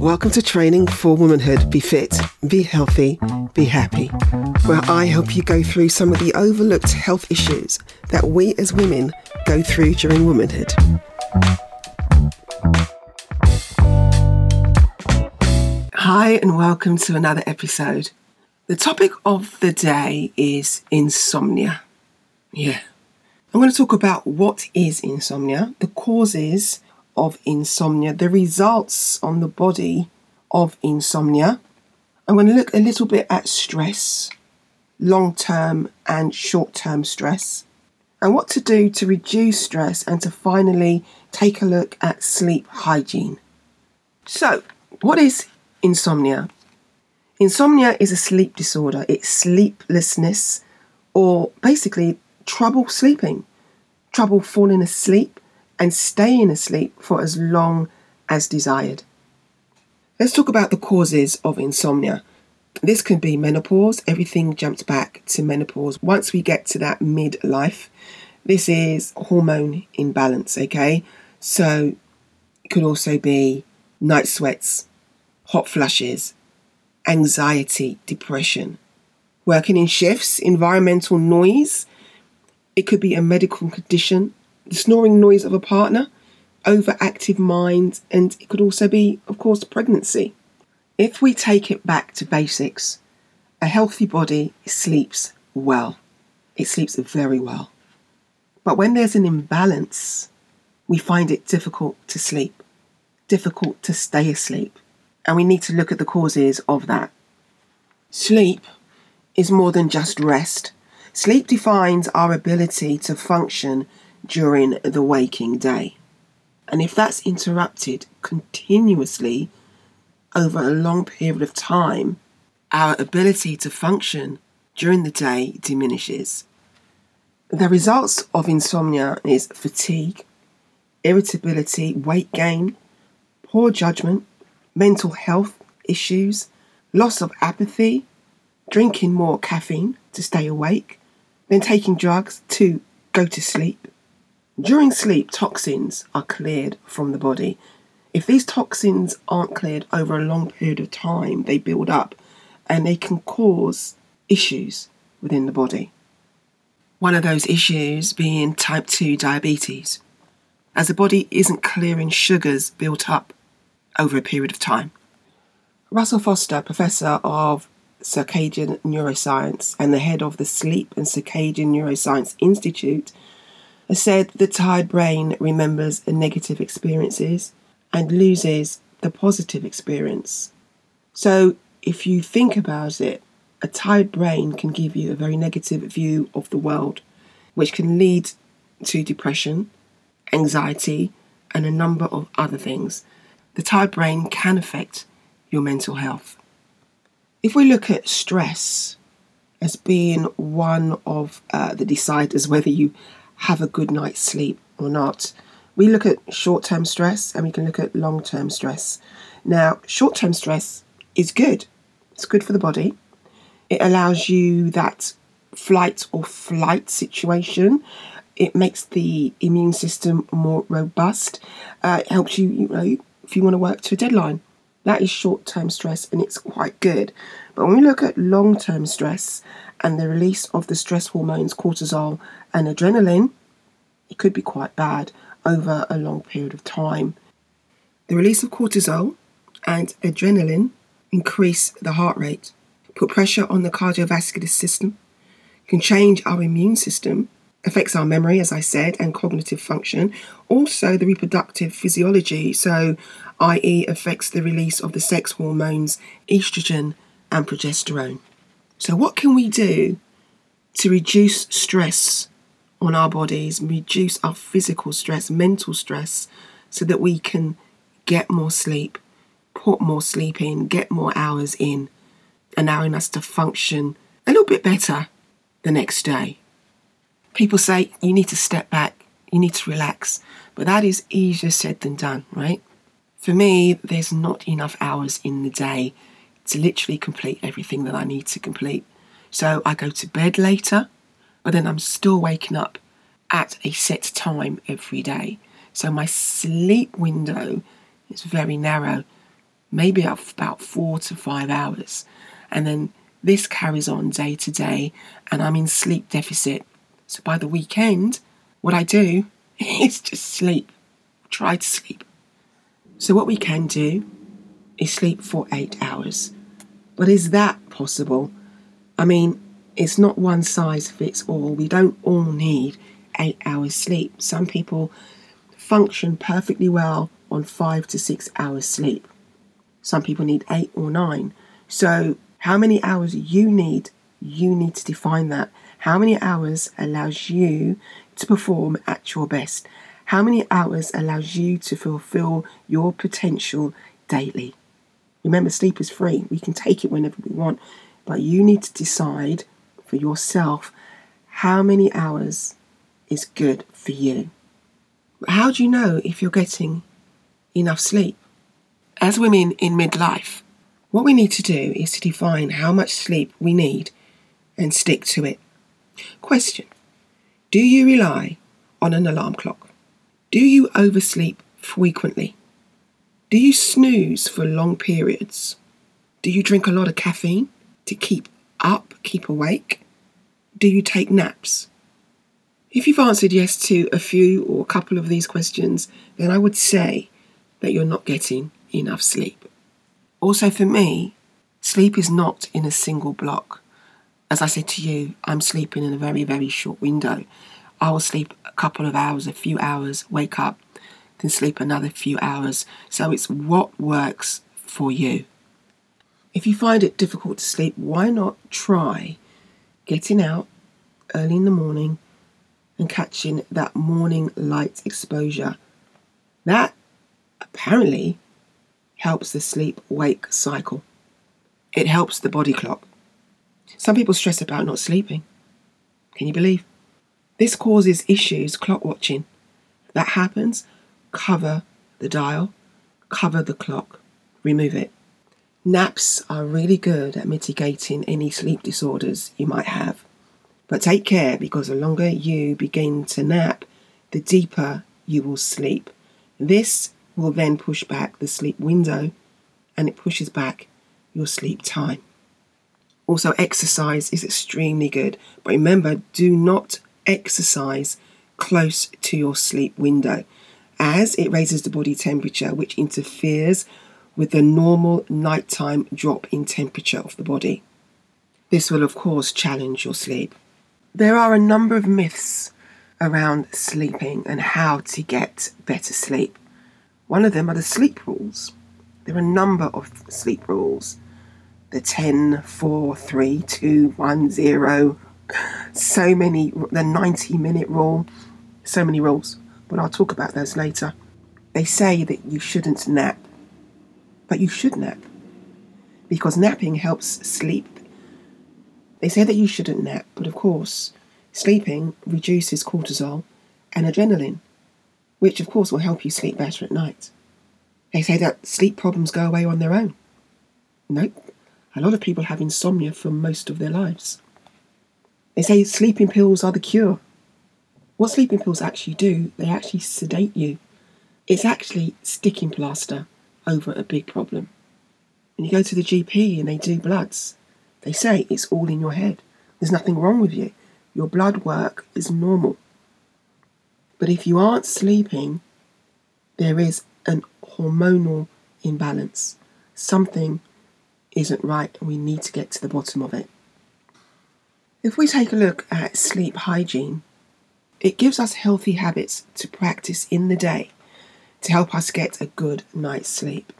Welcome to Training for Womanhood Be Fit, Be Healthy, Be Happy, where I help you go through some of the overlooked health issues that we as women go through during womanhood. Hi, and welcome to another episode. The topic of the day is insomnia. Yeah. I'm going to talk about what is insomnia, the causes of insomnia, the results on the body of insomnia. I'm going to look a little bit at stress, long term and short term stress, and what to do to reduce stress and to finally take a look at sleep hygiene. So, what is insomnia? Insomnia is a sleep disorder, it's sleeplessness or basically trouble sleeping, trouble falling asleep and staying asleep for as long as desired. Let's talk about the causes of insomnia. This can be menopause, everything jumps back to menopause. Once we get to that midlife, this is hormone imbalance, okay? So it could also be night sweats, hot flushes, anxiety, depression, working in shifts, environmental noise. It could be a medical condition the snoring noise of a partner, overactive mind, and it could also be, of course, pregnancy. If we take it back to basics, a healthy body sleeps well. It sleeps very well. But when there's an imbalance, we find it difficult to sleep, difficult to stay asleep, and we need to look at the causes of that. Sleep is more than just rest. Sleep defines our ability to function during the waking day. And if that's interrupted continuously over a long period of time, our ability to function during the day diminishes. The results of insomnia is fatigue, irritability, weight gain, poor judgment, mental health issues, loss of apathy, drinking more caffeine to stay awake, then taking drugs to go to sleep, during sleep, toxins are cleared from the body. If these toxins aren't cleared over a long period of time, they build up and they can cause issues within the body. One of those issues being type 2 diabetes, as the body isn't clearing sugars built up over a period of time. Russell Foster, professor of circadian neuroscience and the head of the Sleep and Circadian Neuroscience Institute, said the tired brain remembers negative experiences and loses the positive experience. So, if you think about it, a tired brain can give you a very negative view of the world, which can lead to depression, anxiety, and a number of other things. The tired brain can affect your mental health. If we look at stress as being one of uh, the deciders whether you have a good night's sleep or not. We look at short term stress and we can look at long term stress. Now, short term stress is good, it's good for the body. It allows you that flight or flight situation. It makes the immune system more robust. Uh, it helps you, you know, if you want to work to a deadline. That is short term stress and it's quite good. But when we look at long term stress and the release of the stress hormones cortisol and adrenaline, it could be quite bad over a long period of time. The release of cortisol and adrenaline increase the heart rate, put pressure on the cardiovascular system, can change our immune system, affects our memory, as I said, and cognitive function, also the reproductive physiology, so i.e., affects the release of the sex hormones estrogen and progesterone. So, what can we do to reduce stress on our bodies, reduce our physical stress, mental stress, so that we can get more sleep, put more sleep in, get more hours in, allowing us to function a little bit better the next day? People say you need to step back, you need to relax, but that is easier said than done, right? For me, there's not enough hours in the day to literally complete everything that I need to complete. So I go to bed later, but then I'm still waking up at a set time every day. So my sleep window is very narrow, maybe about four to five hours. And then this carries on day to day, and I'm in sleep deficit. So by the weekend, what I do is just sleep, try to sleep. So, what we can do is sleep for eight hours. But is that possible? I mean, it's not one size fits all. We don't all need eight hours sleep. Some people function perfectly well on five to six hours sleep. Some people need eight or nine. So, how many hours you need, you need to define that. How many hours allows you to perform at your best? How many hours allows you to fulfill your potential daily? Remember, sleep is free. We can take it whenever we want, but you need to decide for yourself how many hours is good for you. How do you know if you're getting enough sleep? As women in midlife, what we need to do is to define how much sleep we need and stick to it. Question Do you rely on an alarm clock? Do you oversleep frequently? Do you snooze for long periods? Do you drink a lot of caffeine to keep up, keep awake? Do you take naps? If you've answered yes to a few or a couple of these questions, then I would say that you're not getting enough sleep. Also, for me, sleep is not in a single block. As I said to you, I'm sleeping in a very, very short window. I will sleep a couple of hours, a few hours, wake up, then sleep another few hours. So it's what works for you. If you find it difficult to sleep, why not try getting out early in the morning and catching that morning light exposure? That apparently helps the sleep wake cycle. It helps the body clock. Some people stress about not sleeping. Can you believe? This causes issues clock watching. That happens, cover the dial, cover the clock, remove it. Naps are really good at mitigating any sleep disorders you might have. But take care because the longer you begin to nap, the deeper you will sleep. This will then push back the sleep window and it pushes back your sleep time. Also, exercise is extremely good, but remember do not exercise close to your sleep window as it raises the body temperature, which interferes with the normal nighttime drop in temperature of the body. This will, of course, challenge your sleep. There are a number of myths around sleeping and how to get better sleep. One of them are the sleep rules. There are a number of sleep rules the 10, 4, 3, 2, 1, 0, so many, the 90 minute rule, so many rules, but I'll talk about those later. They say that you shouldn't nap, but you should nap because napping helps sleep. They say that you shouldn't nap, but of course, sleeping reduces cortisol and adrenaline, which of course will help you sleep better at night. They say that sleep problems go away on their own. Nope. A lot of people have insomnia for most of their lives. They say sleeping pills are the cure. What sleeping pills actually do, they actually sedate you. It's actually sticking plaster over a big problem. When you go to the GP and they do bloods, they say it's all in your head. There's nothing wrong with you. Your blood work is normal. But if you aren't sleeping, there is an hormonal imbalance. Something isn't right, and we need to get to the bottom of it. If we take a look at sleep hygiene, it gives us healthy habits to practice in the day to help us get a good night's sleep.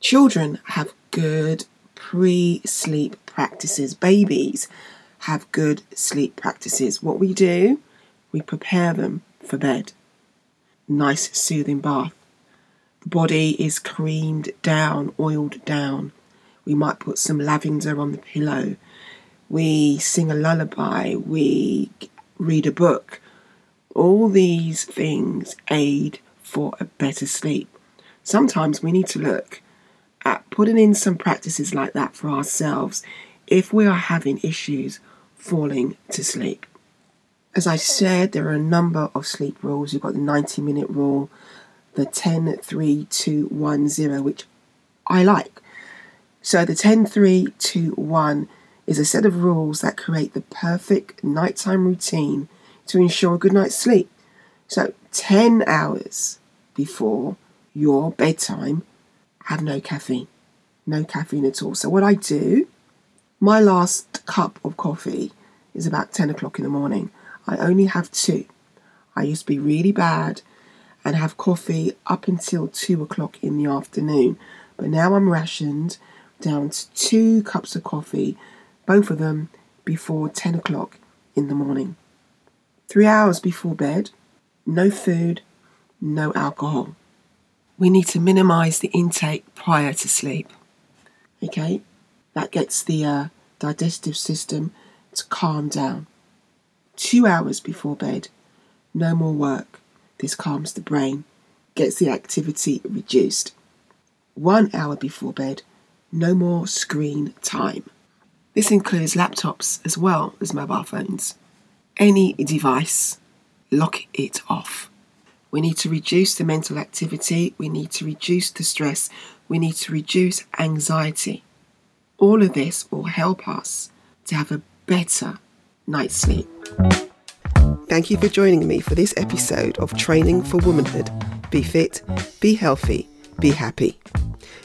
Children have good pre sleep practices. Babies have good sleep practices. What we do, we prepare them for bed. Nice soothing bath. The body is creamed down, oiled down. We might put some lavender on the pillow. We sing a lullaby. We read a book. All these things aid for a better sleep. Sometimes we need to look at putting in some practices like that for ourselves if we are having issues falling to sleep. As I said, there are a number of sleep rules. You've got the 90 minute rule, the 10 3 2 1 0, which I like. So the 10 3 2 1 is a set of rules that create the perfect nighttime routine to ensure a good night's sleep. So 10 hours before your bedtime, have no caffeine. No caffeine at all. So what I do, my last cup of coffee is about 10 o'clock in the morning. I only have two. I used to be really bad and have coffee up until two o'clock in the afternoon. But now I'm rationed down to two cups of coffee, both of them before 10 o'clock in the morning. Three hours before bed, no food, no alcohol. We need to minimize the intake prior to sleep. Okay, that gets the uh, digestive system to calm down. Two hours before bed, no more work. This calms the brain, gets the activity reduced. One hour before bed, no more screen time. This includes laptops as well as mobile phones. Any device, lock it off. We need to reduce the mental activity, we need to reduce the stress, we need to reduce anxiety. All of this will help us to have a better night's sleep. Thank you for joining me for this episode of Training for Womanhood. Be fit, be healthy, be happy.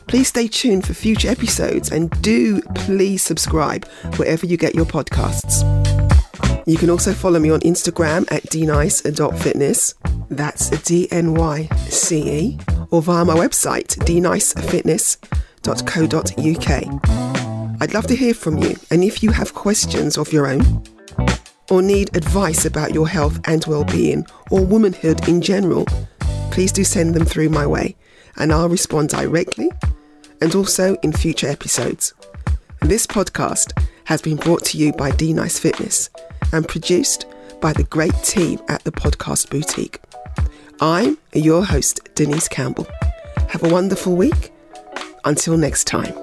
Please stay tuned for future episodes and do please subscribe wherever you get your podcasts. You can also follow me on Instagram at dnyce.fitness. That's D N Y C E. Or via my website, dnycefitness.co.uk. I'd love to hear from you, and if you have questions of your own, or need advice about your health and well-being or womanhood in general, please do send them through my way and I'll respond directly and also in future episodes. This podcast has been brought to you by DNyce Fitness and produced by the great team at the Podcast Boutique. I'm your host, Denise Campbell. Have a wonderful week. Until next time.